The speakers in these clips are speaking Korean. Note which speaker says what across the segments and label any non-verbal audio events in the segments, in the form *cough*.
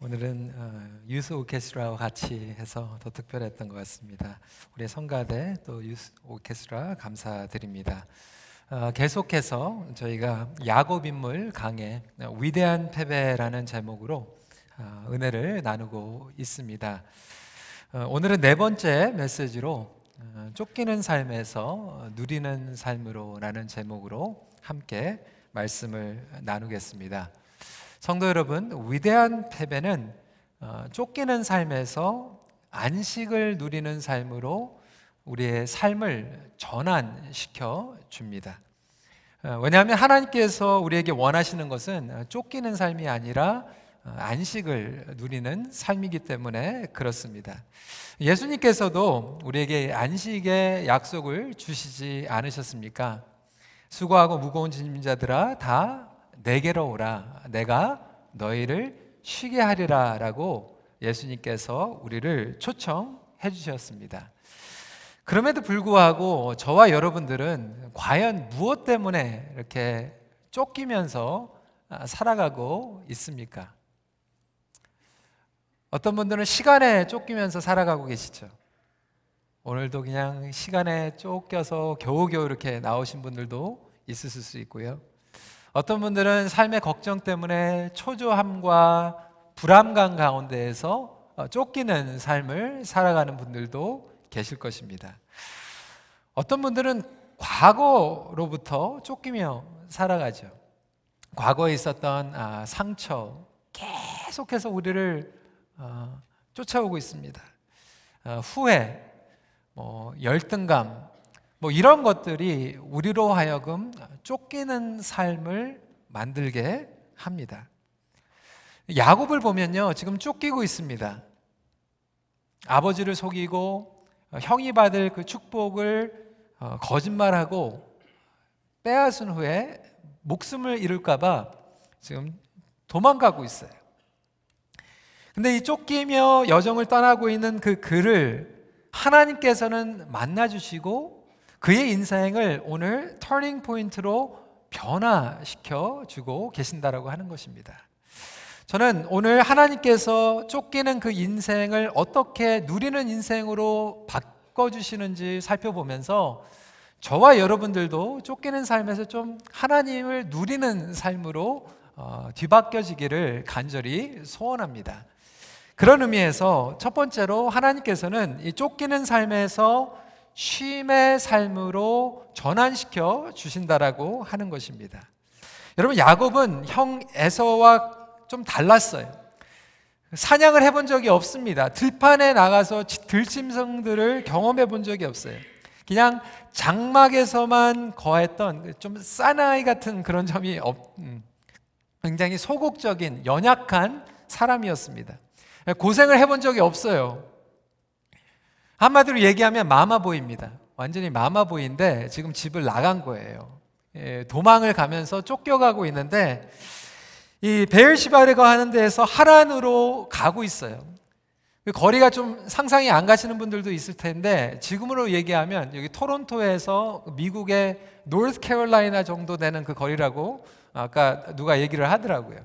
Speaker 1: 오늘은 어, 유스 오케스트라와 같이 해서 더 특별했던 것 같습니다. 우리 성가대 또 유스 오케스트라 감사드립니다. 어, 계속해서 저희가 야곱 인물 강의 어, 위대한 패배라는 제목으로 어, 은혜를 나누고 있습니다. 어, 오늘은 네 번째 메시지로 어, 쫓기는 삶에서 누리는 삶으로라는 제목으로 함께 말씀을 나누겠습니다. 성도 여러분, 위대한 패배는 어, 쫓기는 삶에서 안식을 누리는 삶으로 우리의 삶을 전환시켜 줍니다. 어, 왜냐하면 하나님께서 우리에게 원하시는 것은 어, 쫓기는 삶이 아니라 어, 안식을 누리는 삶이기 때문에 그렇습니다. 예수님께서도 우리에게 안식의 약속을 주시지 않으셨습니까? 수고하고 무거운 짐진 자들아 다 내게로 오라 내가 너희를 쉬게 하리라 라고 예수님께서 우리를 초청해 주셨습니다. 그럼에도 불구하고 저와 여러분들은 과연 무엇 때문에 이렇게 쫓기면서 살아가고 있습니까? 어떤 분들은 시간에 쫓기면서 살아가고 계시죠. 오늘도 그냥 시간에 쫓겨서 겨우겨우 이렇게 나오신 분들도 있으실 수 있고요. 어떤 분들은 삶의 걱정 때문에 초조함과 불안감 가운데에서 쫓기는 삶을 살아가는 분들도 계실 것입니다. 어떤 분들은 과거로부터 쫓기며 살아가죠. 과거에 있었던 아, 상처 계속해서 우리를 어, 쫓아오고 있습니다. 어, 후회, 뭐 열등감, 뭐 이런 것들이 우리로 하여금 쫓기는 삶을 만들게 합니다. 야곱을 보면요, 지금 쫓기고 있습니다. 아버지를 속이고 형이 받을 그 축복을 어, 거짓말하고 빼앗은 후에 목숨을 잃을까봐 지금 도망가고 있어요. 근데 이 쫓기며 여정을 떠나고 있는 그 그를 하나님께서는 만나주시고 그의 인생을 오늘 터닝 포인트로 변화시켜 주고 계신다라고 하는 것입니다. 저는 오늘 하나님께서 쫓기는 그 인생을 어떻게 누리는 인생으로 바꿔 주시는지 살펴보면서 저와 여러분들도 쫓기는 삶에서 좀 하나님을 누리는 삶으로 어, 뒤바뀌어지기를 간절히 소원합니다. 그런 의미에서 첫 번째로 하나님께서는 이 쫓기는 삶에서 쉼의 삶으로 전환시켜 주신다라고 하는 것입니다. 여러분 야곱은 형 에서와 좀 달랐어요. 사냥을 해본 적이 없습니다. 들판에 나가서 들짐승들을 경험해 본 적이 없어요. 그냥 장막에서만 거했던 좀 사나이 같은 그런 점이 없, 음, 굉장히 소극적인 연약한 사람이었습니다. 고생을 해본 적이 없어요. 한마디로 얘기하면 마마보이입니다. 완전히 마마보이인데 지금 집을 나간 거예요. 예, 도망을 가면서 쫓겨가고 있는데 이 베일시바르가 하는 데에서 하란으로 가고 있어요. 그 거리가 좀 상상이 안 가시는 분들도 있을 텐데 지금으로 얘기하면 여기 토론토에서 미국의 노스캐롤라이나 정도 되는 그 거리라고 아까 누가 얘기를 하더라고요.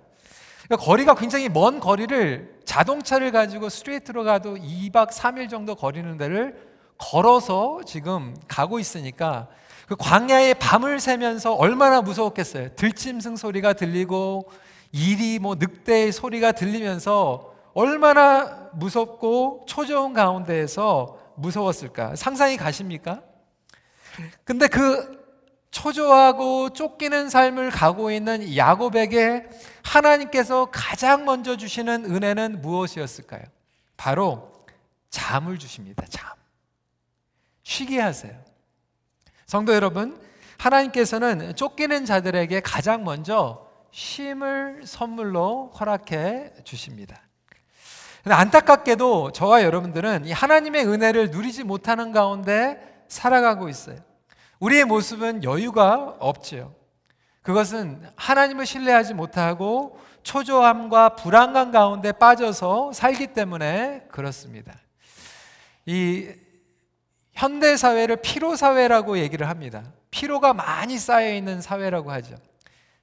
Speaker 1: 그러니까 거리가 굉장히 먼 거리를 자동차를 가지고 스트레이트로 가도 2박 3일 정도 거리는 데를 걸어서 지금 가고 있으니까 그 광야의 밤을 새면서 얼마나 무서웠겠어요. 들짐승 소리가 들리고 이리 뭐 늑대의 소리가 들리면서 얼마나 무섭고 초조한 가운데에서 무서웠을까? 상상이 가십니까? 근데 그 초조하고 쫓기는 삶을 가고 있는 야곱에게 하나님께서 가장 먼저 주시는 은혜는 무엇이었을까요? 바로 잠을 주십니다. 잠. 쉬게 하세요. 성도 여러분, 하나님께서는 쫓기는 자들에게 가장 먼저 쉼을 선물로 허락해 주십니다. 안타깝게도 저와 여러분들은 이 하나님의 은혜를 누리지 못하는 가운데 살아가고 있어요. 우리의 모습은 여유가 없지요. 그것은 하나님을 신뢰하지 못하고 초조함과 불안감 가운데 빠져서 살기 때문에 그렇습니다. 이 현대 사회를 피로 사회라고 얘기를 합니다. 피로가 많이 쌓여 있는 사회라고 하죠.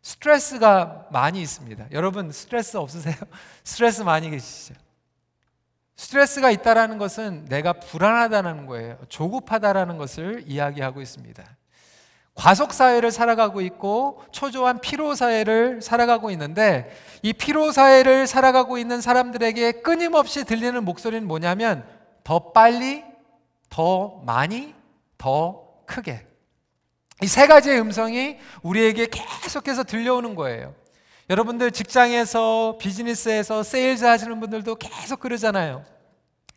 Speaker 1: 스트레스가 많이 있습니다. 여러분 스트레스 없으세요? *laughs* 스트레스 많이 계시죠? 스트레스가 있다라는 것은 내가 불안하다는 거예요. 조급하다라는 것을 이야기하고 있습니다. 과속 사회를 살아가고 있고 초조한 피로 사회를 살아가고 있는데 이 피로 사회를 살아가고 있는 사람들에게 끊임없이 들리는 목소리는 뭐냐면 더 빨리, 더 많이, 더 크게. 이 세 가지의 음성이 우리에게 계속해서 들려오는 거예요. 여러분들 직장에서 비즈니스에서 세일즈 하시는 분들도 계속 그러잖아요.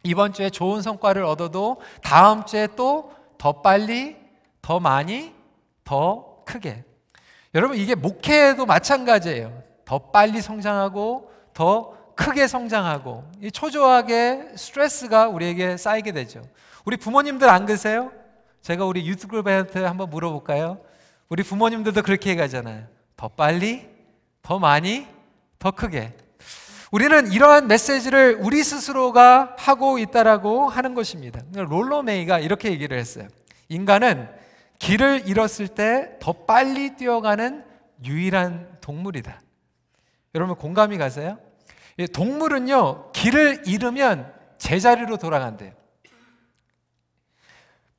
Speaker 1: 이번 주에 좋은 성과를 얻어도 다음 주에 또 더 빨리, 더 많이, 더 크게. 여러분 이게 목회도 마찬가지예요. 더 빨리 성장하고 더 크게 성장하고 이 초조하게 스트레스가 우리에게 쌓이게 되죠. 우리 부모님들 안 그러세요? 제가 우리 유튜브그룹한테 한번 물어볼까요? 우리 부모님들도 그렇게 얘기하잖아요. 더 빨리, 더 많이, 더 크게. 우리는 이러한 메시지를 우리 스스로가 하고 있다라고 하는 것입니다. 롤러 메이가 이렇게 얘기를 했어요. 인간은 길을 잃었을 때 더 빨리 뛰어가는 유일한 동물이다. 여러분 공감이 가세요? 동물은요, 길을 잃으면 제자리로 돌아간대요.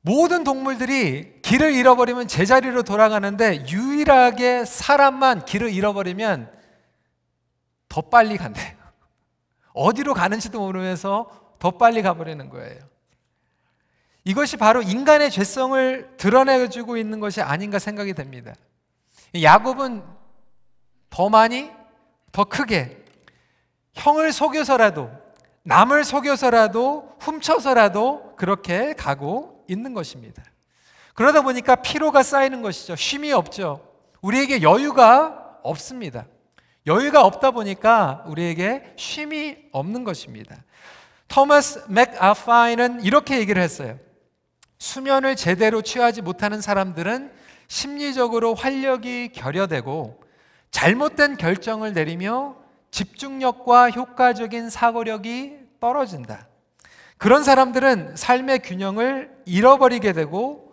Speaker 1: 모든 동물들이 길을 잃어버리면 제자리로 돌아가는데 유일하게 사람만 길을 잃어버리면 더 빨리 간대요. *laughs* 어디로 가는지도 모르면서 더 빨리 가버리는 거예요. 이것이 바로 인간의 죄성을 드러내주고 있는 것이 아닌가 생각이 됩니다. 야곱은 더 많이, 더 크게, 형을 속여서라도, 남을 속여서라도, 훔쳐서라도 그렇게 가고 있는 것입니다. 그러다 보니까 피로가 쌓이는 것이죠. 쉼이 없죠. 우리에게 여유가 없습니다. 여유가 없다 보니까 우리에게 쉼이 없는 것입니다. 토마스 맥아파이는 이렇게 얘기를 했어요. 수면을 제대로 취하지 못하는 사람들은 심리적으로 활력이 결여되고 잘못된 결정을 내리며 집중력과 효과적인 사고력이 떨어진다. 그런 사람들은 삶의 균형을 잃어버리게 되고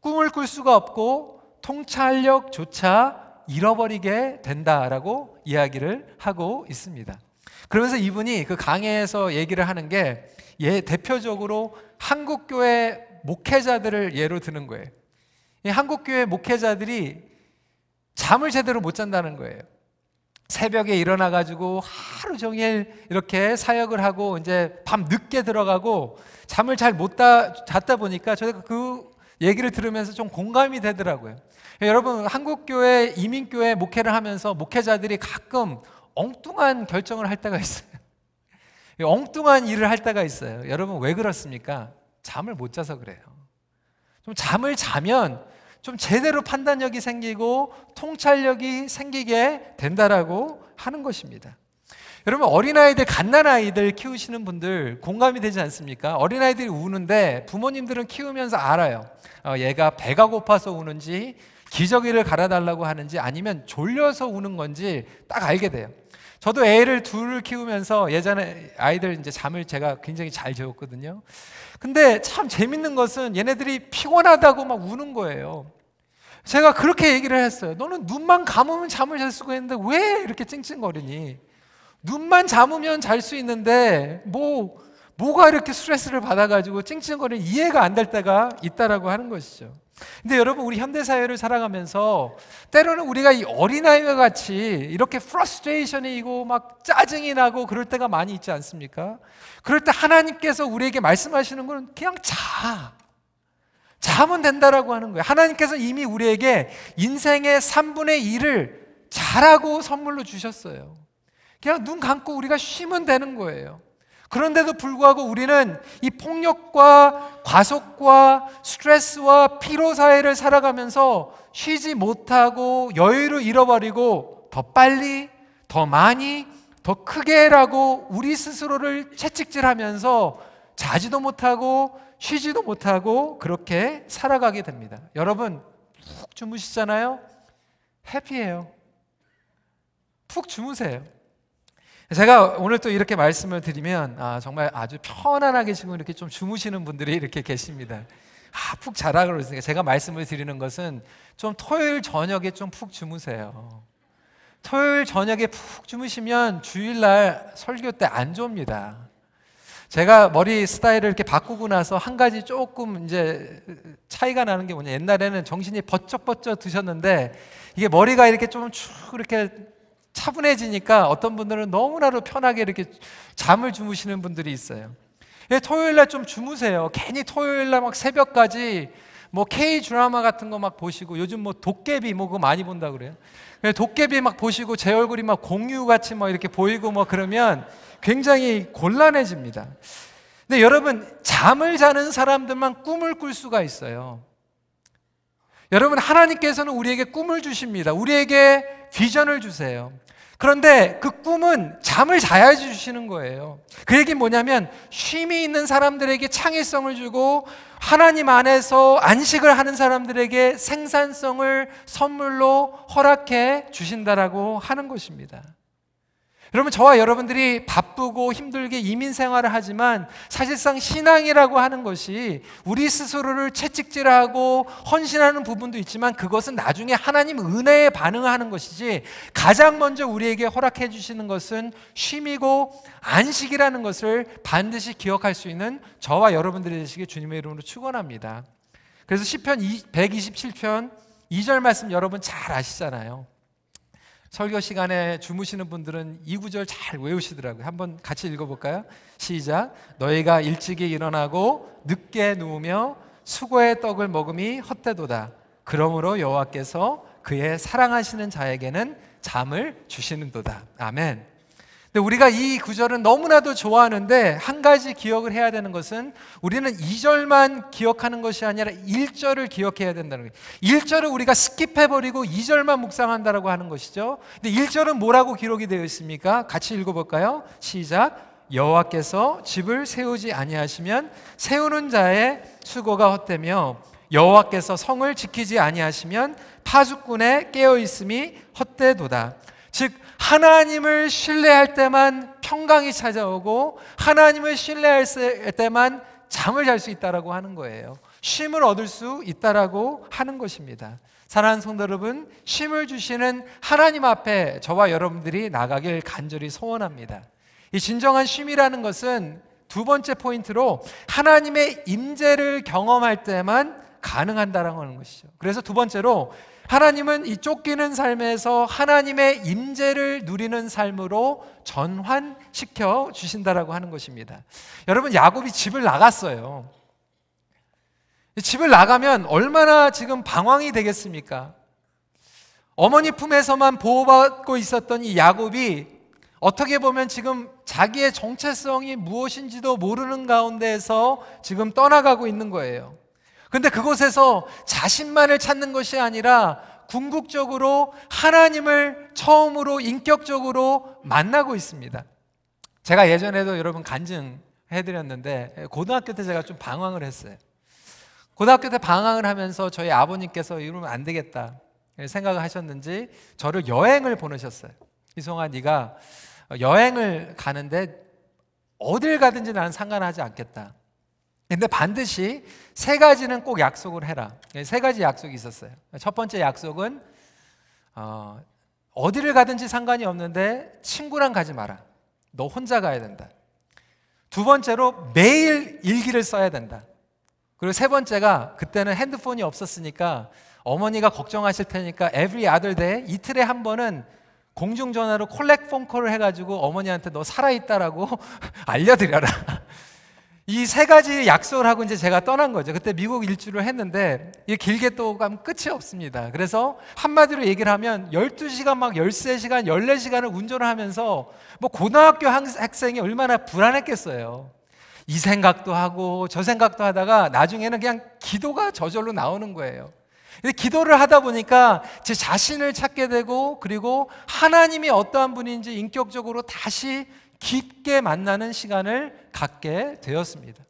Speaker 1: 꿈을 꿀 수가 없고 통찰력조차 잃어버리게 된다라고 이야기를 하고 있습니다. 그러면서 이분이 그 강해에서 얘기를 하는 게 예, 대표적으로 한국교회 목회자들을 예로 드는 거예요. 이 한국 교회 목회자들이 잠을 제대로 못 잔다는 거예요. 새벽에 일어나 가지고 하루 종일 이렇게 사역을 하고 이제 밤 늦게 들어가고 잠을 잘 못 잤다 보니까 저희가 그 얘기를 들으면서 좀 공감이 되더라고요. 여러분 한국 교회 이민 교회 목회를 하면서 목회자들이 가끔 엉뚱한 결정을 할 때가 있어요. 엉뚱한 일을 할 때가 있어요. 여러분 왜 그렇습니까? 잠을 못 자서 그래요. 좀 잠을 자면 좀 제대로 판단력이 생기고 통찰력이 생기게 된다라고 하는 것입니다. 여러분 어린아이들 갓난아이들 키우시는 분들 공감이 되지 않습니까? 어린아이들이 우는데 부모님들은 키우면서 알아요. 어, 얘가 배가 고파서 우는지 기저귀를 갈아달라고 하는지 아니면 졸려서 우는 건지 딱 알게 돼요. 저도 애를 둘을 키우면서 예전에 아이들 이제 잠을 제가 굉장히 잘 재웠거든요. 근데 참 재밌는 것은 얘네들이 피곤하다고 막 우는 거예요. 제가 그렇게 얘기를 했어요. 너는 눈만 감으면 잠을 잘 수가 있는데 왜 이렇게 찡찡거리니? 눈만 감으면 잘 수 있는데 뭐 뭐가 이렇게 스트레스를 받아가지고 찡찡거리는 이해가 안 될 때가 있다라고 하는 것이죠. 근데 여러분 우리 현대 사회를 살아가면서 때로는 우리가 이 어린아이와 같이 이렇게 frustration이 이고 막 짜증이 나고 그럴 때가 많이 있지 않습니까? 그럴 때 하나님께서 우리에게 말씀하시는 건 그냥 자. 자면 된다라고 하는 거예요. 하나님께서 이미 우리에게 인생의 3분의 1을 잘하고 선물로 주셨어요. 그냥 눈 감고 우리가 쉬면 되는 거예요. 그런데도 불구하고 우리는 이 폭력과 과속과 스트레스와 피로 사회를 살아가면서 쉬지 못하고 여유를 잃어버리고 더 빨리, 더 많이, 더 크게라고 우리 스스로를 채찍질하면서 자지도 못하고 쉬지도 못하고 그렇게 살아가게 됩니다. 여러분 푹 주무시잖아요. 해피해요. 푹 주무세요. 제가 오늘 또 이렇게 말씀을 드리면 아, 정말 아주 편안하게 지금 이렇게 좀 주무시는 분들이 이렇게 계십니다. 아, 푹 자라 그러니까 제가 말씀을 드리는 것은 좀 토요일 저녁에 좀 푹 주무세요. 토요일 저녁에 푹 주무시면 주일날 설교 때 안 좋습니다. 제가 머리 스타일을 이렇게 바꾸고 나서 한 가지 조금 이제 차이가 나는 게 뭐냐. 옛날에는 정신이 번쩍번쩍 드셨는데 이게 머리가 이렇게 좀 쭉 이렇게 차분해지니까 어떤 분들은 너무나도 편하게 이렇게 잠을 주무시는 분들이 있어요. 예, 토요일 날 좀 주무세요. 괜히 토요일 날 막 새벽까지 뭐 K 드라마 같은 거 막 보시고 요즘 뭐 도깨비 뭐 그거 많이 본다 그래요. 예, 도깨비 막 보시고 제 얼굴이 막 공유 같이 뭐 이렇게 보이고 뭐 그러면 굉장히 곤란해집니다. 근데 여러분, 잠을 자는 사람들만 꿈을 꿀 수가 있어요. 여러분, 하나님께서는 우리에게 꿈을 주십니다. 우리에게 비전을 주세요. 그런데 그 꿈은 잠을 자야지 주시는 거예요. 그 얘기 뭐냐면 쉼이 있는 사람들에게 창의성을 주고 하나님 안에서 안식을 하는 사람들에게 생산성을 선물로 허락해 주신다라고 하는 것입니다. 여러분 저와 여러분들이 바쁘고 힘들게 이민 생활을 하지만 사실상 신앙이라고 하는 것이 우리 스스로를 채찍질하고 헌신하는 부분도 있지만 그것은 나중에 하나님 은혜에 반응하는 것이지 가장 먼저 우리에게 허락해 주시는 것은 쉼이고 안식이라는 것을 반드시 기억할 수 있는 저와 여러분들이 되시길 주님의 이름으로 축원합니다. 그래서 시편 127편 2절 말씀 여러분 잘 아시잖아요. 설교 시간에 주무시는 분들은 이 구절 잘 외우시더라고요. 한번 같이 읽어볼까요? 시작. 너희가 일찍이 일어나고 늦게 누우며 수고의 떡을 먹음이 헛되도다. 그러므로 여호와께서 그의 사랑하시는 자에게는 잠을 주시는도다. 아멘. 근데 우리가 이 구절은 너무나도 좋아하는데 한 가지 기억을 해야 되는 것은 우리는 2절만 기억하는 것이 아니라 1절을 기억해야 된다는 거예요. 1절을 우리가 skip해 버리고 2절만 묵상한다라고 하는 것이죠. 근데 1절은 뭐라고 기록이 되어 있습니까? 같이 읽어 볼까요? 시작. 여호와께서 집을 세우지 아니하시면 세우는 자의 수고가 헛되며 여호와께서 성을 지키지 아니하시면 파수꾼의 깨어 있음이 헛되도다. 즉 하나님을 신뢰할 때만 평강이 찾아오고 하나님을 신뢰할 때만 잠을 잘 수 있다라고 하는 거예요. 쉼을 얻을 수 있다라고 하는 것입니다. 사랑하는 성도 여러분, 쉼을 주시는 하나님 앞에 저와 여러분들이 나가길 간절히 소원합니다. 이 진정한 쉼이라는 것은 두 번째 포인트로 하나님의 임재를 경험할 때만 가능한다라는 것이죠. 그래서 두 번째로 하나님은 이 쫓기는 삶에서 하나님의 임재를 누리는 삶으로 전환시켜 주신다라고 하는 것입니다. 여러분 야곱이 집을 나갔어요. 집을 나가면 얼마나 지금 방황이 되겠습니까? 어머니 품에서만 보호받고 있었던 이 야곱이 어떻게 보면 지금 자기의 정체성이 무엇인지도 모르는 가운데에서 지금 떠나가고 있는 거예요. 근데 그곳에서 자신만을 찾는 것이 아니라 궁극적으로 하나님을 처음으로 인격적으로 만나고 있습니다. 제가 예전에도 여러분 간증해 드렸는데 고등학교 때 제가 좀 방황을 했어요. 고등학교 때 방황을 하면서 저희 아버님께서 이러면 안 되겠다 생각을 하셨는지 저를 여행을 보내셨어요. 이송아 네가 여행을 가는데 어딜 가든지 나는 상관하지 않겠다. 근데 반드시 세 가지는 꼭 약속을 해라. 세 가지 약속이 있었어요. 첫 번째 약속은 어, 어디를 가든지 상관이 없는데 친구랑 가지 마라. 너 혼자 가야 된다. 두 번째로 매일 일기를 써야 된다. 그리고 세 번째가 그때는 핸드폰이 없었으니까 어머니가 걱정하실 테니까 every other day 이틀에 한 번은 공중전화로 콜렉 폰콜을 해가지고 어머니한테 너 살아있다라고 *laughs* 알려드려라. 이 세 가지 약속을 하고 이제 제가 떠난 거죠. 그때 미국 일주를 했는데 이게 길게 또 가면 끝이 없습니다. 그래서 한마디로 얘기를 하면 12시간 막 13시간, 14시간을 운전을 하면서 뭐 고등학교 학생이 얼마나 불안했겠어요. 이 생각도 하고 저 생각도 하다가 나중에는 그냥 기도가 저절로 나오는 거예요. 근데 기도를 하다 보니까 제 자신을 찾게 되고 그리고 하나님이 어떠한 분인지 인격적으로 다시 깊게 만나는 시간을 갖게 되었습니다.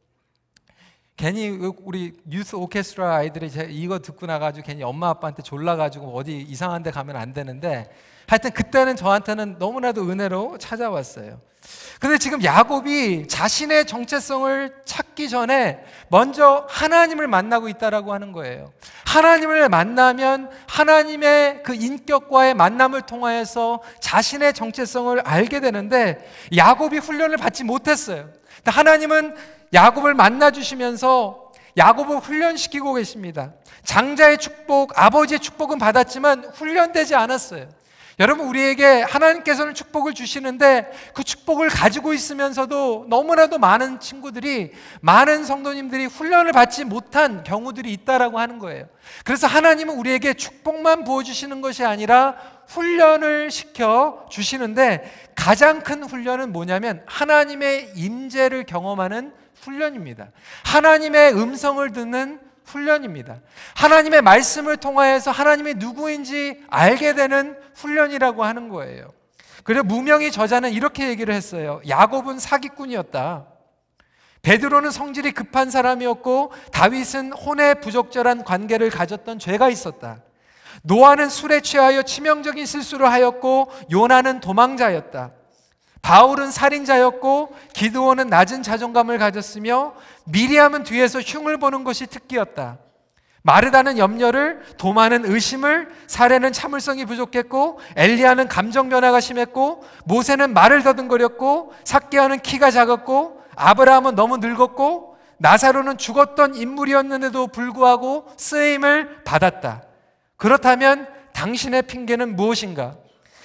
Speaker 1: 괜히 우리 유스 오케스트라 아이들이 이거 듣고 나가지고 괜히 엄마 아빠한테 졸라가지고 어디 이상한 데 가면 안 되는데 하여튼 그때는 저한테는 너무나도 은혜로 찾아왔어요. 근데 지금 야곱이 자신의 정체성을 찾기 전에 먼저 하나님을 만나고 있다라고 하는 거예요. 하나님을 만나면 하나님의 그 인격과의 만남을 통하여서 자신의 정체성을 알게 되는데 야곱이 훈련을 받지 못했어요. 하나님은 야곱을 만나 주시면서 야곱을 훈련시키고 계십니다. 장자의 축복, 아버지의 축복은 받았지만 훈련되지 않았어요. 여러분 우리에게 하나님께서는 축복을 주시는데 그 축복을 가지고 있으면서도 너무나도 많은 친구들이 많은 성도님들이 훈련을 받지 못한 경우들이 있다라고 하는 거예요. 그래서 하나님은 우리에게 축복만 부어 주시는 것이 아니라 훈련을 시켜 주시는데 가장 큰 훈련은 뭐냐면 하나님의 임재를 경험하는 훈련입니다. 하나님의 음성을 듣는 훈련입니다. 하나님의 말씀을 통하여서 하나님이 누구인지 알게 되는 훈련이라고 하는 거예요. 그리고 무명의 저자는 이렇게 얘기를 했어요. 야곱은 사기꾼이었다. 베드로는 성질이 급한 사람이었고 다윗은 혼에 부적절한 관계를 가졌던 죄가 있었다. 노아는 술에 취하여 치명적인 실수를 하였고 요나는 도망자였다. 바울은 살인자였고 기드온은 낮은 자존감을 가졌으며 미리암은 뒤에서 흉을 보는 것이 특기였다. 마르다는 염려를, 도마는 의심을, 사례는 참을성이 부족했고, 엘리야는 감정 변화가 심했고, 모세는 말을 더듬거렸고, 삭개하는 키가 작았고, 아브라함은 너무 늙었고, 나사로는 죽었던 인물이었는데도 불구하고 쓰임을 받았다. 그렇다면 당신의 핑계는 무엇인가?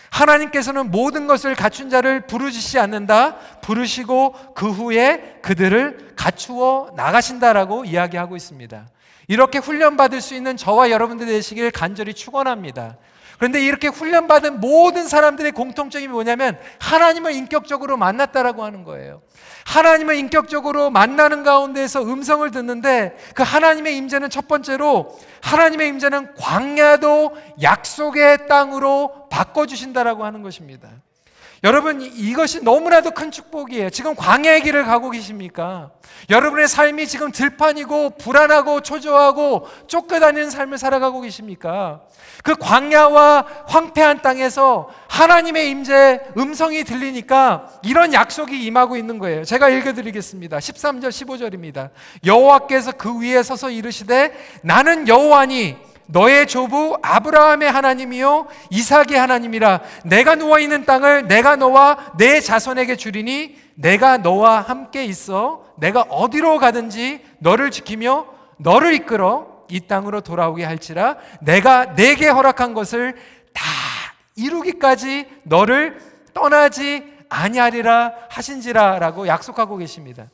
Speaker 1: 하나님께서는 모든 것을 갖춘 자를 부르시지 않는다. 부르시고 그 후에 그들을 갖추어 나가신다라고 이야기하고 있습니다. 이렇게 훈련받을 수 있는 저와 여러분들 되시길 간절히 축원합니다. 그런데 이렇게 훈련받은 모든 사람들의 공통점이 뭐냐면 하나님을 인격적으로 만났다라고 하는 거예요. 하나님을 인격적으로 만나는 가운데서 음성을 듣는데 그 하나님의 임재는 첫 번째로 하나님의 임재는 광야도 약속의 땅으로 바꿔 주신다라고 하는 것입니다. 여러분 이것이 너무나도 큰 축복이에요. 지금 광야의 길을 가고 계십니까? 여러분의 삶이 지금 들판이고 불안하고 초조하고 쫓겨다니는 삶을 살아가고 계십니까? 그 광야와 황폐한 땅에서 하나님의 임재 음성이 들리니까 이런 약속이 임하고 있는 거예요. 제가 읽어 드리겠습니다. 13절 15절입니다. 여호와께서 그 위에 서서 이르시되 나는 여호와니 너의 조부 아브라함의 하나님이요 이삭의 하나님이라 내가 누워 있는 땅을 내가 너와 내 자손에게 주리니 내가 너와 함께 있어 내가 어디로 가든지 너를 지키며 너를 이끌어 이 땅으로 돌아오게 할지라 내가 내게 허락한 것을 다 이루기까지 너를 떠나지 아니하리라 하신지라라고 약속하고 계십니다.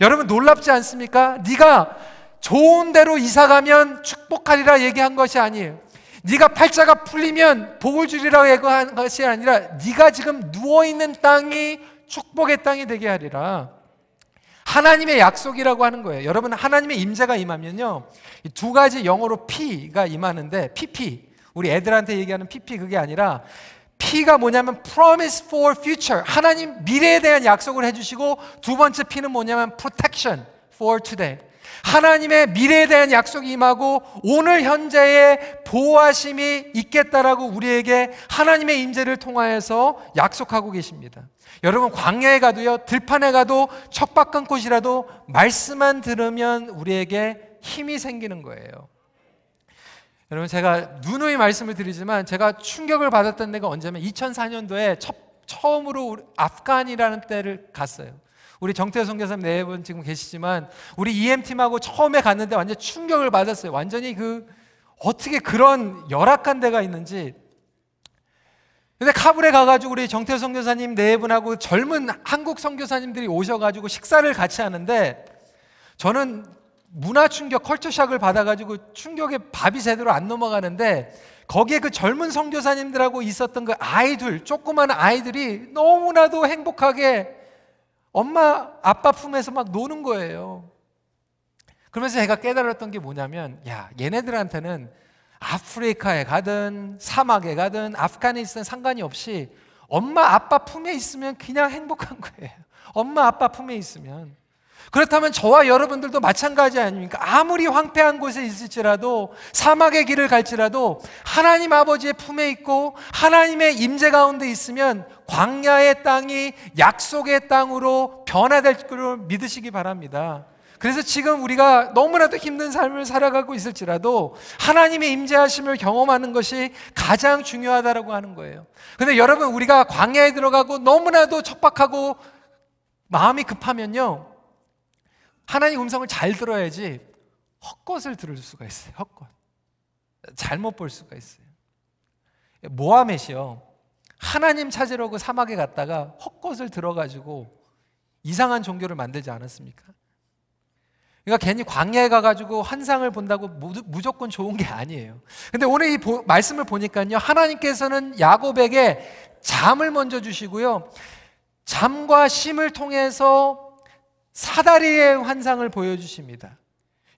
Speaker 1: 여러분 놀랍지 않습니까? 네가 좋은 대로 이사 가면 축복하리라 얘기한 것이 아니에요. 네가 팔자가 풀리면 복을 주리라 얘기한 것이 아니라 네가 지금 누워 있는 땅이 축복의 땅이 되게 하리라. 하나님의 약속이라고 하는 거예요. 여러분 하나님의 임재가 임하면요. 두 가지 영어로 P가 임하는데 PP 우리 애들한테 얘기하는 PP 그게 아니라 P가 뭐냐면 promise for future. 하나님 미래에 대한 약속을 해 주시고 두 번째 P는 뭐냐면 protection for today. 하나님의 미래에 대한 약속이 임하고 오늘 현재의 보호하심이 있겠다라고 우리에게 하나님의 임재를 통하여서 약속하고 계십니다. 여러분 광야에 가도요 들판에 가도 척박한 곳이라도 말씀만 들으면 우리에게 힘이 생기는 거예요. 여러분 제가 누누이 말씀을 드리지만 제가 충격을 받았던 데가 언제면 2004년도에 첫, 처음으로 아프간이라는 때를 갔어요. 우리 정태 선교사님 네 분 지금 계시지만 우리 EM팀하고 처음에 갔는데 완전 충격을 받았어요. 완전히 그 어떻게 그런 열악한 데가 있는지. 근데 카불에 가가지고 우리 정태 선교사님 네 분하고 젊은 한국 선교사님들이 오셔가지고 식사를 같이 하는데 저는 문화 충격, 컬처샥을 받아가지고 충격에 밥이 제대로 안 넘어가는데 거기에 그 젊은 선교사님들하고 있었던 그 아이들, 조그마한 아이들이 너무나도 행복하게 엄마, 아빠 품에서 막 노는 거예요. 그러면서 제가 깨달았던 게 뭐냐면, 야, 얘네들한테는 아프리카에 가든 사막에 가든 아프가니스탄 상관이 없이 엄마, 아빠 품에 있으면 그냥 행복한 거예요. 엄마, 아빠 품에 있으면. 그렇다면 저와 여러분들도 마찬가지 아닙니까? 아무리 황폐한 곳에 있을지라도 사막의 길을 갈지라도 하나님 아버지의 품에 있고 하나님의 임재 가운데 있으면 광야의 땅이 약속의 땅으로 변화될 줄 믿으시기 바랍니다. 그래서 지금 우리가 너무나도 힘든 삶을 살아가고 있을지라도 하나님의 임재하심을 경험하는 것이 가장 중요하다라고 하는 거예요. 근데 여러분 우리가 광야에 들어가고 너무나도 척박하고 마음이 급하면요. 하나님 음성을 잘 들어야지 헛것을 들을 수가 있어요. 헛것. 잘못 볼 수가 있어요. 모하멧이요. 하나님 찾으러 그 사막에 갔다가 헛것을 들어가지고 이상한 종교를 만들지 않았습니까? 그러니까 괜히 광야에 가가지고 환상을 본다고 무조건 좋은 게 아니에요. 근데 오늘 이 보, 말씀을 보니까요, 하나님께서는 야곱에게 잠을 먼저 주시고요, 잠과 심을 통해서 사다리의 환상을 보여주십니다.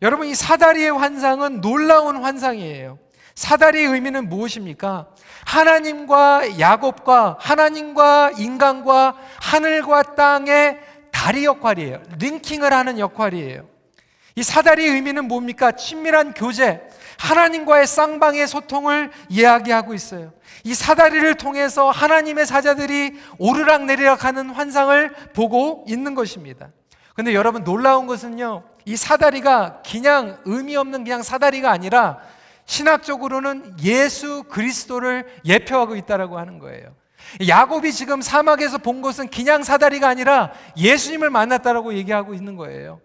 Speaker 1: 여러분, 이 사다리의 환상은 놀라운 환상이에요. 사다리의 의미는 무엇입니까? 하나님과 야곱과 하나님과 인간과 하늘과 땅의 다리 역할이에요. 링킹을 하는 역할이에요. 이 사다리의 의미는 뭡니까? 친밀한 교제, 하나님과의 쌍방의 소통을 이야기하고 있어요. 이 사다리를 통해서 하나님의 사자들이 오르락 내리락 하는 환상을 보고 있는 것입니다. 근데 여러분 놀라운 것은요, 이 사다리가 그냥 의미 없는 그냥 사다리가 아니라 신학적으로는 예수 그리스도를 예표하고 있다라고 하는 거예요. 야곱이 지금 사막에서 본 것은 그냥 사다리가 아니라 예수님을 만났다라고 얘기하고 있는 거예요.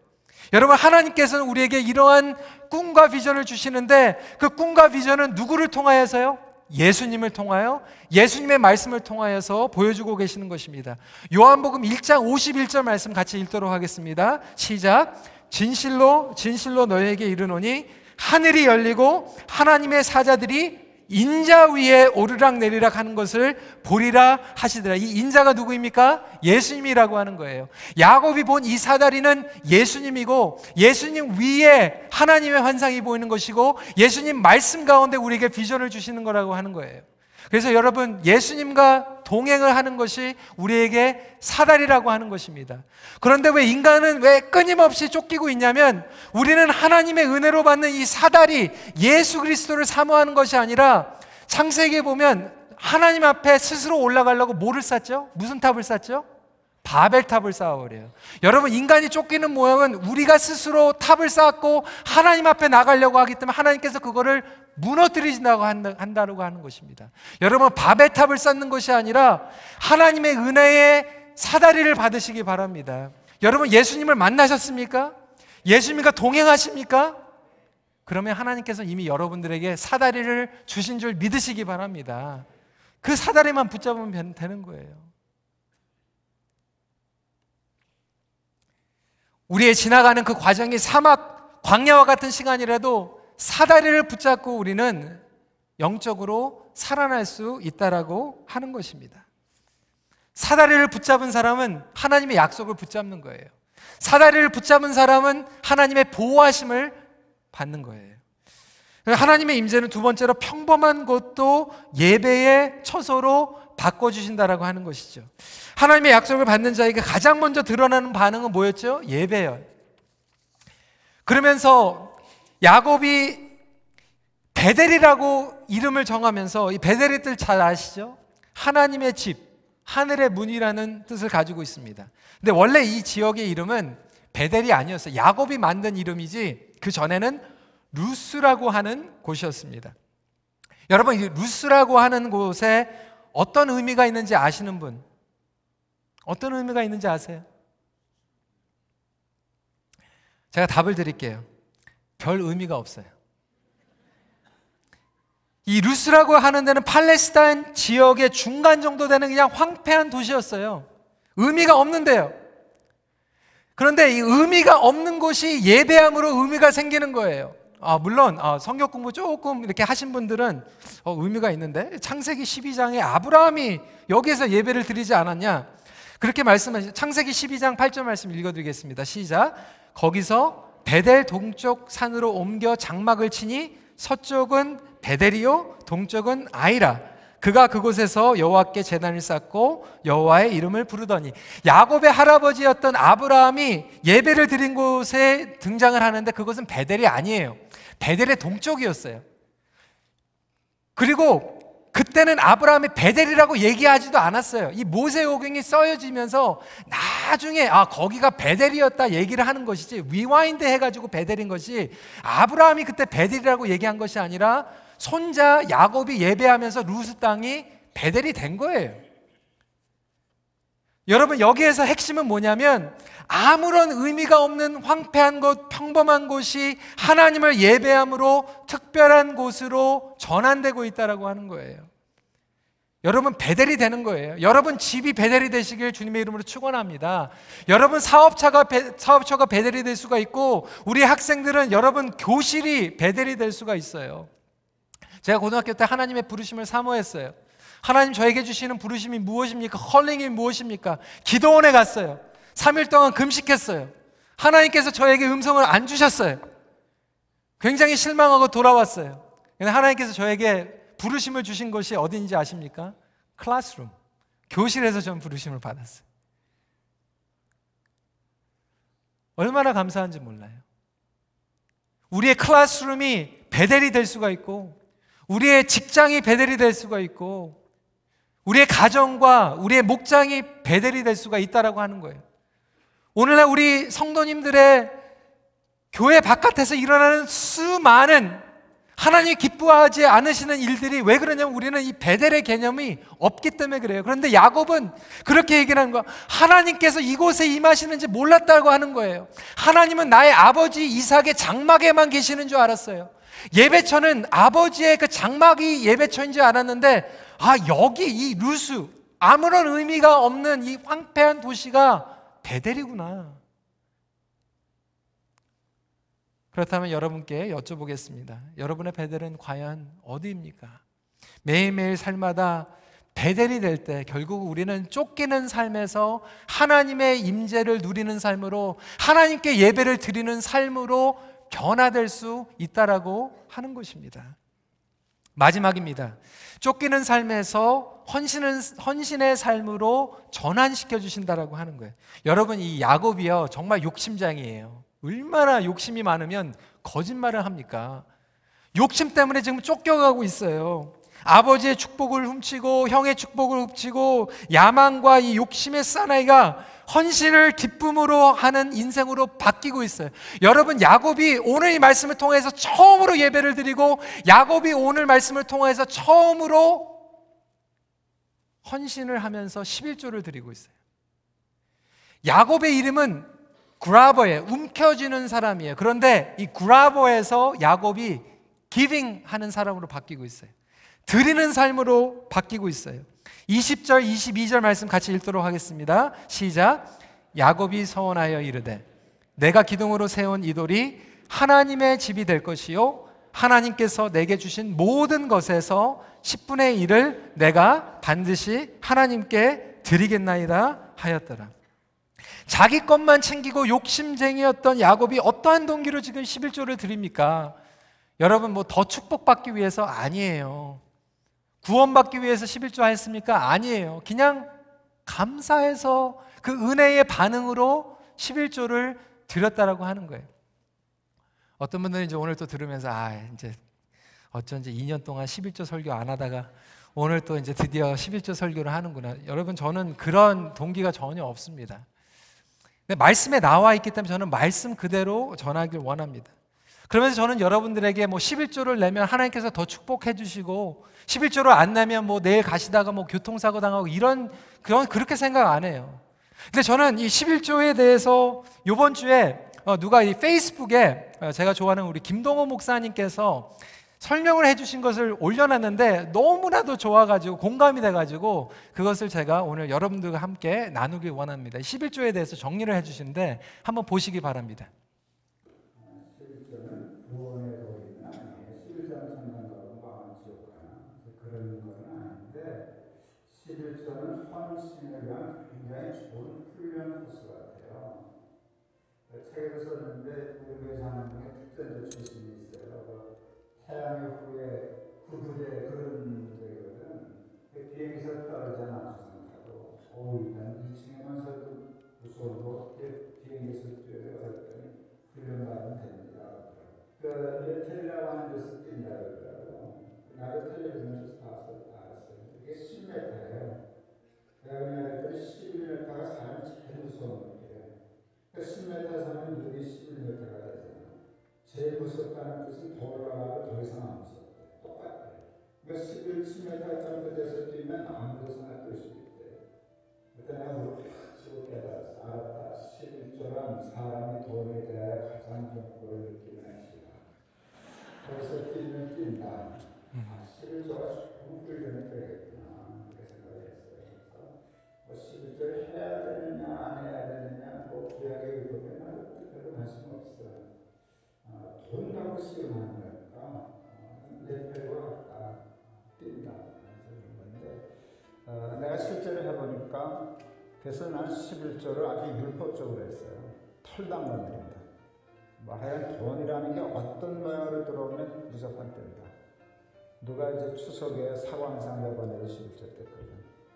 Speaker 1: 여러분 하나님께서는 우리에게 이러한 꿈과 비전을 주시는데 그 꿈과 비전은 누구를 통하여서요? 예수님을 통하여 예수님의 말씀을 통하여서 보여주고 계시는 것입니다. 요한복음 1장 51절 말씀 같이 읽도록 하겠습니다. 시작. 진실로 진실로 너에게 이르노니 하늘이 열리고 하나님의 사자들이 인자 위에 오르락 내리락 하는 것을 보리라 하시더라. 이 인자가 누구입니까? 예수님이라고 하는 거예요. 야곱이 본 이 사다리는 예수님이고 예수님 위에 하나님의 환상이 보이는 것이고 예수님 말씀 가운데 우리에게 비전을 주시는 거라고 하는 거예요. 그래서 여러분 예수님과 동행을 하는 것이 우리에게 사다리라고 하는 것입니다. 그런데 왜 인간은 왜 끊임없이 쫓기고 있냐면 우리는 하나님의 은혜로 받는 이 사다리 예수 그리스도를 사모하는 것이 아니라 창세기에 보면 하나님 앞에 스스로 올라가려고 뭐를 쌓죠? 무슨 탑을 쌓죠? 바벨탑을 쌓아버려요. 여러분, 인간이 쫓기는 모양은 우리가 스스로 탑을 쌓고 하나님 앞에 나가려고 하기 때문에 하나님께서 그거를 무너뜨리신다고 한다고 하는 것입니다. 여러분, 바벨탑을 쌓는 것이 아니라 하나님의 은혜의 사다리를 받으시기 바랍니다. 여러분, 예수님을 만나셨습니까? 예수님과 동행하십니까? 그러면 하나님께서 이미 여러분들에게 사다리를 주신 줄 믿으시기 바랍니다. 그 사다리만 붙잡으면 되는 거예요. 우리의 지나가는 그 과정이 사막, 광야와 같은 시간이라도 사다리를 붙잡고 우리는 영적으로 살아날 수 있다라고 하는 것입니다. 사다리를 붙잡은 사람은 하나님의 약속을 붙잡는 거예요. 사다리를 붙잡은 사람은 하나님의 보호하심을 받는 거예요. 하나님의 임재는 두 번째로 평범한 것도 예배의 처소로 바꿔주신다라고 하는 것이죠. 하나님의 약속을 받는 자에게 가장 먼저 드러나는 반응은 뭐였죠? 예배요. 그러면서 야곱이 베델이라고 이름을 정하면서 이 베델의 뜻 잘 아시죠? 하나님의 집, 하늘의 문이라는 뜻을 가지고 있습니다. 근데 원래 이 지역의 이름은 베델이 아니었어요. 야곱이 만든 이름이지 그 전에는 루스라고 하는 곳이었습니다. 여러분, 루스라고 하는 곳에 어떤 의미가 있는지 아시는 분? 어떤 의미가 있는지 아세요? 제가 답을 드릴게요. 별 의미가 없어요. 이 루스라고 하는 데는 팔레스타인 지역의 중간 정도 되는 그냥 황폐한 도시였어요. 의미가 없는데요. 그런데 이 의미가 없는 곳이 예배함으로 의미가 생기는 거예요. 아, 물론 아, 성경 공부 조금 이렇게 하신 분들은 어, 의미가 있는데 창세기 12장에 아브라함이 여기에서 예배를 드리지 않았냐? 그렇게 말씀하시 창세기 12장 8절 말씀 읽어드리겠습니다. 시작. 거기서 베델 동쪽 산으로 옮겨 장막을 치니 서쪽은 베델이요 동쪽은 아이라. 그가 그곳에서 여호와께 제단을 쌓고 여호와의 이름을 부르더니 야곱의 할아버지였던 아브라함이 예배를 드린 곳에 등장을 하는데 그것은 베델이 아니에요. 베델의 동쪽이었어요. 그리고 그때는 아브라함이 베델이라고 얘기하지도 않았어요. 이 모세 오경이 써여지면서 나중에 아 거기가 베델이었다 얘기를 하는 것이지 rewind 해가지고 베델인 것이 아브라함이 그때 베델이라고 얘기한 것이 아니라 손자 야곱이 예배하면서 루스 땅이 베델이 된 거예요. 여러분 여기에서 핵심은 뭐냐면 아무런 의미가 없는 황폐한 곳, 평범한 곳이 하나님을 예배함으로 특별한 곳으로 전환되고 있다라고 하는 거예요. 여러분 베델이 되는 거예요. 여러분 집이 베델이 되시길 주님의 이름으로 축원합니다. 여러분 사업차가 베, 사업처가 베델이 될 수가 있고 우리 학생들은 여러분 교실이 베델이 될 수가 있어요. 제가 고등학교 때 하나님의 부르심을 사모했어요. 하나님 저에게 주시는 부르심이 무엇입니까? 컬링이 무엇입니까? 기도원에 갔어요. 3일 동안 금식했어요. 하나님께서 저에게 음성을 안 주셨어요. 굉장히 실망하고 돌아왔어요. 근데 하나님께서 저에게 부르심을 주신 것이 어딘지 아십니까? 클래스룸. 교실에서 전 부르심을 받았어요. 얼마나 감사한지 몰라요. 우리의 클래스룸이 베델이 될 수가 있고, 우리의 직장이 베델이 될 수가 있고, 우리의 가정과 우리의 목장이 베델이 될 수가 있다라고 하는 거예요. 오늘날 우리 성도님들의 교회 바깥에서 일어나는 수많은 하나님이 기뻐하지 않으시는 일들이 왜 그러냐면 우리는 이 베델의 개념이 없기 때문에 그래요. 그런데 야곱은 그렇게 얘기하는 거야. 하나님께서 이곳에 임하시는지 몰랐다고 하는 거예요. 하나님은 나의 아버지 이삭의 장막에만 계시는 줄 알았어요. 예배처는 아버지의 그 장막이 예배처인 줄 알았는데 아 여기 이 루스 아무런 의미가 없는 이 황폐한 도시가 베델이구나. 그렇다면 여러분께 여쭤보겠습니다. 여러분의 베델은 과연 어디입니까? 매일매일 삶마다 베델이 될 때 결국 우리는 쫓기는 삶에서 하나님의 임재를 누리는 삶으로 하나님께 예배를 드리는 삶으로 변화될 수 있다라고 하는 것입니다. 마지막입니다. 쫓기는 삶에서 헌신은, 헌신의 삶으로 전환시켜 주신다라고 하는 거예요. 여러분 이 야곱이요 정말 욕심장이에요. 얼마나 욕심이 많으면 거짓말을 합니까? 욕심 때문에 지금 쫓겨가고 있어요. 아버지의 축복을 훔치고 형의 축복을 훔치고 야망과 이 욕심의 사나이가 헌신을 기쁨으로 하는 인생으로 바뀌고 있어요. 여러분 야곱이 오늘 이 말씀을 통해서 처음으로 예배를 드리고 야곱이 오늘 말씀을 통해서 처음으로 헌신을 하면서 11조를 드리고 있어요. 야곱의 이름은 그라버에 움켜쥐는 사람이에요. 그런데 이 그라버에서 야곱이 기빙 하는 사람으로 바뀌고 있어요. 드리는 삶으로 바뀌고 있어요. 20절, 22절 말씀 같이 읽도록 하겠습니다. 시작. 야곱이 서원하여 이르되 내가 기둥으로 세운 이 돌이 하나님의 집이 될 것이요 하나님께서 내게 주신 모든 것에서 10분의 1을 내가 반드시 하나님께 드리겠나이다 하였더라. 자기 것만 챙기고 욕심쟁이였던 야곱이 어떠한 동기로 지금 11조를 드립니까? 여러분 뭐 더 축복받기 위해서 아니에요. 구원받기 위해서 11조 했습니까? 아니에요. 그냥 감사해서 그 은혜의 반응으로 11조를 드렸다라고 하는 거예요. 어떤 분들은 이제 오늘 또 들으면서 아, 이제 어쩐지 2년 동안 11조 설교 안 하다가 오늘 또 이제 드디어 11조 설교를 하는구나. 여러분 저는 그런 동기가 전혀 없습니다. 근데 말씀에 나와 있기 때문에 저는 말씀 그대로 전하길 원합니다. 그러면서 저는 여러분들에게 뭐 11조를 내면 하나님께서 더 축복해 주시고 11조를 안 내면 뭐 내일 가시다가 뭐 교통사고 당하고 이런 그런 그렇게 생각 안 해요. 근데 저는 이 11조에 대해서 이번 주에 어, 누가 이 페이스북에 어, 제가 좋아하는 우리 김동호 목사님께서 설명을 해주신 것을 올려놨는데 너무나도 좋아가지고 공감이 돼가지고 그것을 제가 오늘 여러분들과 함께 나누길 원합니다. 11조에 대해서 정리를 해주시는데 한번 보시기 바랍니다.
Speaker 2: meta tanıdıcısı bilmen anlıyorsun akışlıkta. Mesela Suriye'de, Arap'ta, şimdi çoran sarani doğruyla kazan çok böyle bilmen şey var. Oysa bilmen bilmen. Şimdi çoran bu köyden köyden. 그래서 난 11조를 아주 율법적으로 했어요. 털당 건드린다. 뭐 하여간 돈이라는 게 어떤 모양으로 들어오면 무조건 뜬다. 누가 이제 추석에 사광상 내보내도 11조 뗐거든.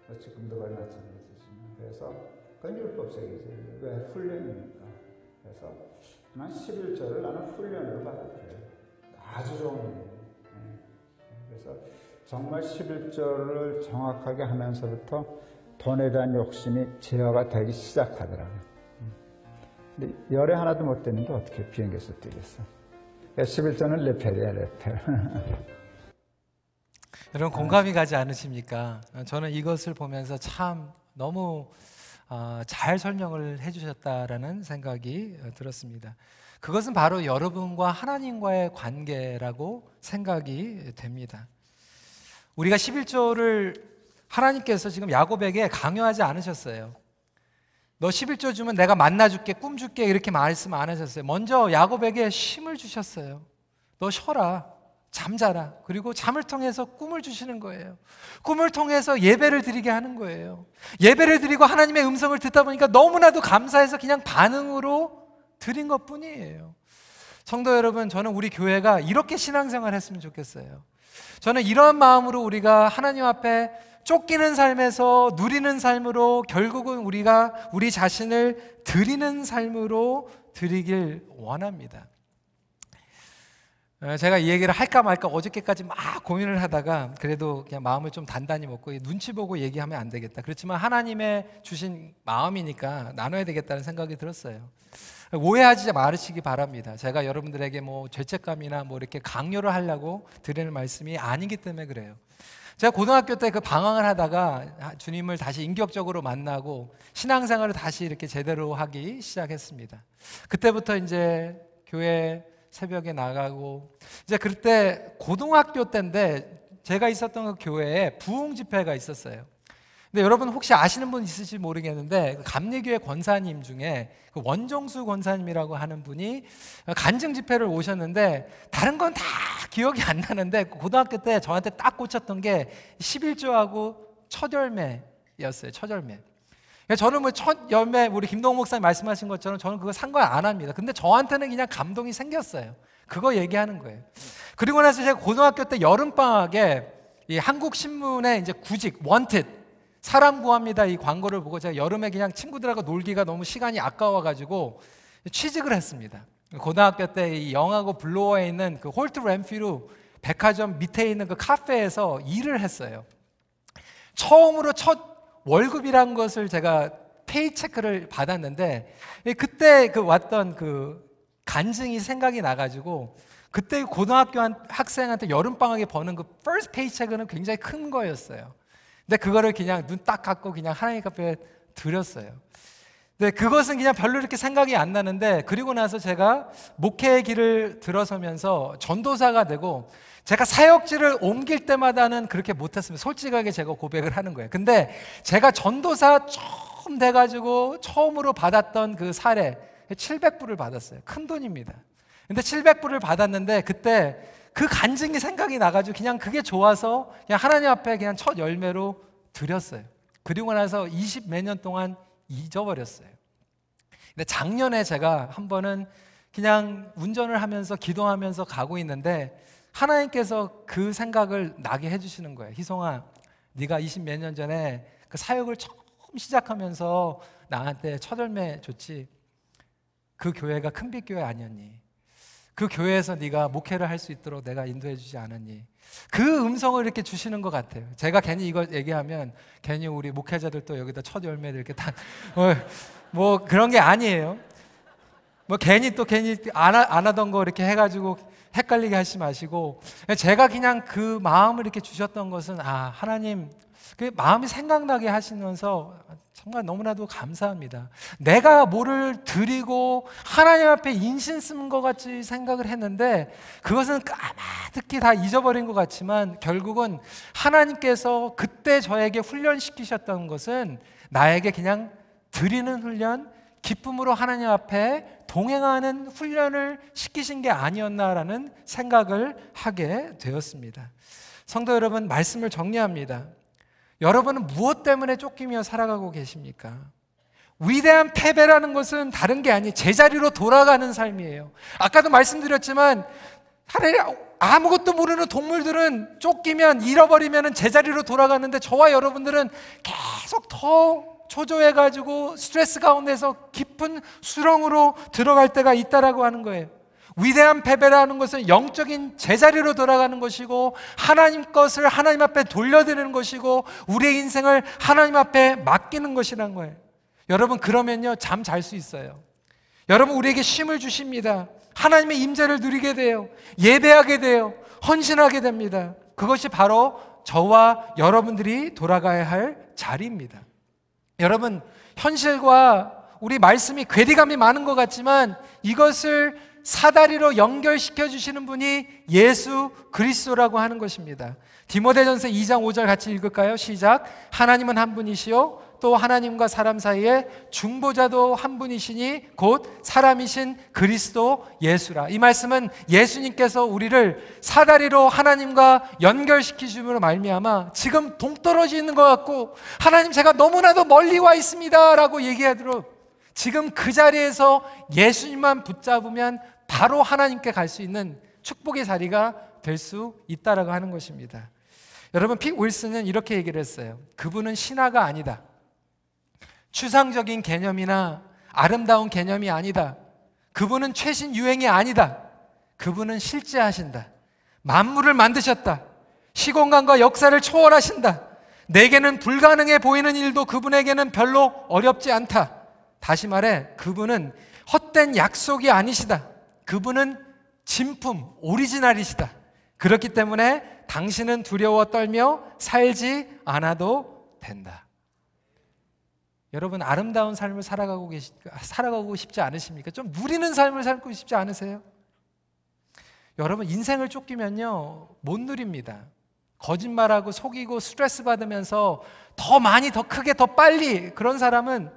Speaker 2: 뭐 지금도 마찬가지지만. 그래서 그건 율법적이지. 왜? 훈련이니까. 그래서 난 11조를 나는 훈련으로 받아들여요. 아주 좋은 일이에요. 예. 그래서 정말 11조를 정확하게 하면서부터 돈에 대한 욕심이 제어가 되기 시작하더라고요. 음. 근데 열에 하나도 못 되는데 어떻게 비행기에서 뛰겠어? 11조는 레펠이야, 레펠. *laughs*
Speaker 1: 여러분 공감이 가지 않으십니까? 저는 이것을 보면서 참 너무 어, 잘 설명을 해주셨다라는 생각이 어, 들었습니다. 그것은 바로 여러분과 하나님과의 관계라고 생각이 됩니다. 우리가 11조를 하나님께서 지금 야곱에게 강요하지 않으셨어요. 너 11조 주면 내가 만나 줄게, 꿈 줄게 이렇게 말씀 안 하셨어요. 먼저 야곱에게 힘을 주셨어요. 너 쉬어라. 잠자라. 그리고 잠을 통해서 꿈을 주시는 거예요. 꿈을 통해서 예배를 드리게 하는 거예요. 예배를 드리고 하나님의 음성을 듣다 보니까 너무나도 감사해서 그냥 반응으로 드린 것 뿐이에요. 성도 여러분, 저는 우리 교회가 이렇게 신앙생활 했으면 좋겠어요. 저는 이런 마음으로 우리가 하나님 앞에 쫓기는 삶에서 누리는 삶으로 결국은 우리가 우리 자신을 드리는 삶으로 드리길 원합니다. 어, 제가 이 얘기를 할까 말까 어저께까지 막 고민을 하다가 그래도 그냥 마음을 좀 단단히 먹고 눈치 보고 얘기하면 안 되겠다. 그렇지만 하나님의 주신 마음이니까 나눠야 되겠다는 생각이 들었어요. 오해하지 말으시기 바랍니다. 제가 여러분들에게 뭐 죄책감이나 뭐 이렇게 강요를 하려고 드리는 말씀이 아니기 때문에 그래요. 제가 고등학교 때 그 방황을 하다가 주님을 다시 인격적으로 만나고 신앙생활을 다시 이렇게 제대로 하기 시작했습니다. 그때부터 이제 교회 새벽에 나가고 이제 그때 고등학교 때인데 제가 있었던 그 교회에 부흥 집회가 있었어요. 근데 여러분 혹시 아시는 분 있을지 모르겠는데 그 감리교회 권사님 중에 그 원정수 권사님이라고 하는 분이 간증 집회를 오셨는데 다른 건 다 기억이 안 나는데 그 고등학교 때 저한테 딱 꽂혔던 게 11조하고 첫 열매였어요. 첫 열매. 그러니까 저는 뭐 첫 열매 우리 김동욱 목사님 말씀하신 것처럼 저는 그거 상관 안 합니다. 근데 저한테는 그냥 감동이 생겼어요. 그거 얘기하는 거예요. 그리고 나서 제가 고등학교 때 여름 방학에 이 한국 신문에 이제 구직 원티드 사람 구합니다 이 광고를 보고 제가 여름에 그냥 친구들하고 놀기가 너무 시간이 아까워 가지고 취직을 했습니다. 고등학교 때 이 영하고 블로어에 있는 그 홀트 램피루 백화점 밑에 있는 그 카페에서 일을 했어요. 처음으로 첫 월급이란 것을 제가 페이체크를 받았는데 그때 그 왔던 그 간증이 생각이 나가지고 그때 고등학교 학생한테 여름 방학에 버는 그 first paycheck는 굉장히 큰 거였어요. 근데 그거를 그냥 눈 딱 감고 그냥 하나님 앞에 드렸어요. 근데 그것은 그냥 별로 이렇게 생각이 안 나는데 그리고 나서 제가 목회의 길을 들어서면서 전도사가 되고 제가 사역지를 옮길 때마다는 그렇게 못했습니다. 솔직하게 제가 고백을 하는 거예요. 근데 제가 전도사 처음 돼가지고 처음으로 받았던 그 사례 700불을 받았어요. 큰 돈입니다. 근데 700불을 받았는데 그때 그 간증이 생각이 나가지고 그냥 그게 좋아서 그냥 하나님 앞에 그냥 첫 열매로 드렸어요. 그리고 나서 20 몇 년 동안 잊어버렸어요. 근데 작년에 제가 한 번은 그냥 운전을 하면서 기도하면서 가고 있는데 하나님께서 그 생각을 나게 해주시는 거예요. 희송아, 네가 20 몇 년 전에 그 사역을 처음 시작하면서 나한테 첫 열매 줬지. 그 교회가 큰빛 교회 아니었니? 그 교회에서 네가 목회를 할 수 있도록 내가 인도해 주지 않았니? 그 음성을 이렇게 주시는 것 같아요. 제가 괜히 이걸 얘기하면 괜히 우리 목회자들 또 여기다 첫 열매를 이렇게 다, 뭐, *laughs* 뭐 그런 게 아니에요. 뭐 괜히 또 괜히 안, 하, 안 하던 거 이렇게 해가지고 헷갈리게 하지 마시고 제가 그냥 그 마음을 이렇게 주셨던 것은 아 하나님 그 마음이 생각나게 하시면서 정말 너무나도 감사합니다. 내가 뭐를 드리고 하나님 앞에 인신 쓰는 것 같이 생각을 했는데 그것은 까마득히 다 잊어버린 것 같지만 결국은 하나님께서 그때 저에게 훈련시키셨던 것은 나에게 그냥 드리는 훈련, 기쁨으로 하나님 앞에 동행하는 훈련을 시키신 게 아니었나라는 생각을 하게 되었습니다. 성도 여러분, 말씀을 정리합니다. 여러분은 무엇 때문에 쫓기며 살아가고 계십니까? 위대한 패배라는 것은 다른 게 아니 제자리로 돌아가는 삶이에요. 아까도 말씀드렸지만 아무것도 모르는 동물들은 쫓기면 잃어버리면 제자리로 돌아가는데 저와 여러분들은 계속 더 초조해가지고 스트레스 가운데서 깊은 수렁으로 들어갈 때가 있다라고 하는 거예요. 위대한 패배라는 것은 영적인 제자리로 돌아가는 것이고 하나님 것을 하나님 앞에 돌려드리는 것이고 우리의 인생을 하나님 앞에 맡기는 것이란 거예요. 여러분 그러면요 잠 잘 수 있어요. 여러분 우리에게 쉼을 주십니다. 하나님의 임재를 누리게 돼요. 예배하게 돼요. 헌신하게 됩니다. 그것이 바로 저와 여러분들이 돌아가야 할 자리입니다. 여러분 현실과 우리 말씀이 괴리감이 많은 것 같지만 이것을 사다리로 연결시켜 주시는 분이 예수 그리스도라고 하는 것입니다. 디모데전서 2장 5절 같이 읽을까요? 시작. 하나님은 한 분이시요 또 하나님과 사람 사이에 중보자도 한 분이시니 곧 사람이신 그리스도 예수라. 이 말씀은 예수님께서 우리를 사다리로 하나님과 연결시키심으로 말미암아 지금 동떨어져 있는 것 같고 하나님 제가 너무나도 멀리 와 있습니다라고 얘기하도록 지금 그 자리에서 예수님만 붙잡으면 바로 하나님께 갈 수 있는 축복의 자리가 될 수 있다라고 하는 것입니다. 여러분 픽 윌슨은 이렇게 얘기를 했어요. 그분은 신화가 아니다. 추상적인 개념이나 아름다운 개념이 아니다. 그분은 최신 유행이 아니다. 그분은 실제 하신다. 만물을 만드셨다. 시공간과 역사를 초월하신다. 내게는 불가능해 보이는 일도 그분에게는 별로 어렵지 않다. 다시 말해, 그분은 헛된 약속이 아니시다. 그분은 진품, 오리지널이시다. 그렇기 때문에 당신은 두려워 떨며 살지 않아도 된다. 여러분 아름다운 삶을 살아가고 계시 살아가고 싶지 않으십니까? 좀 누리는 삶을 살고 싶지 않으세요? 여러분 인생을 쫓기면요 못 누립니다. 거짓말하고 속이고 스트레스 받으면서 더 많이 더 크게 더 빨리 그런 사람은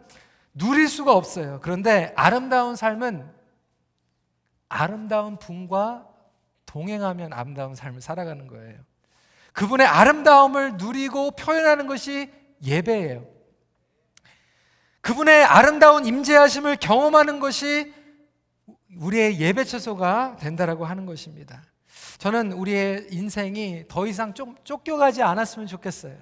Speaker 1: 누릴 수가 없어요. 그런데 아름다운 삶은 아름다운 분과 동행하면 아름다운 삶을 살아가는 거예요. 그분의 아름다움을 누리고 표현하는 것이 예배예요. 그분의 아름다운 임재하심을 경험하는 것이 우리의 예배 처소가 된다라고 하는 것입니다. 저는 우리의 인생이 더 이상 좀 쫓겨가지 않았으면 좋겠어요.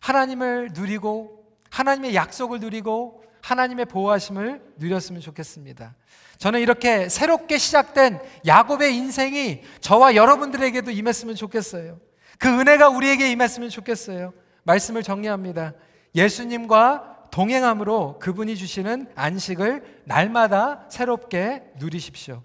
Speaker 1: 하나님을 누리고 하나님의 약속을 누리고 하나님의 보호하심을 누렸으면 좋겠습니다. 저는 이렇게 새롭게 시작된 야곱의 인생이 저와 여러분들에게도 임했으면 좋겠어요. 그 은혜가 우리에게 임했으면 좋겠어요. 말씀을 정리합니다. 예수님과 동행함으로 그분이 주시는 안식을 날마다 새롭게 누리십시오.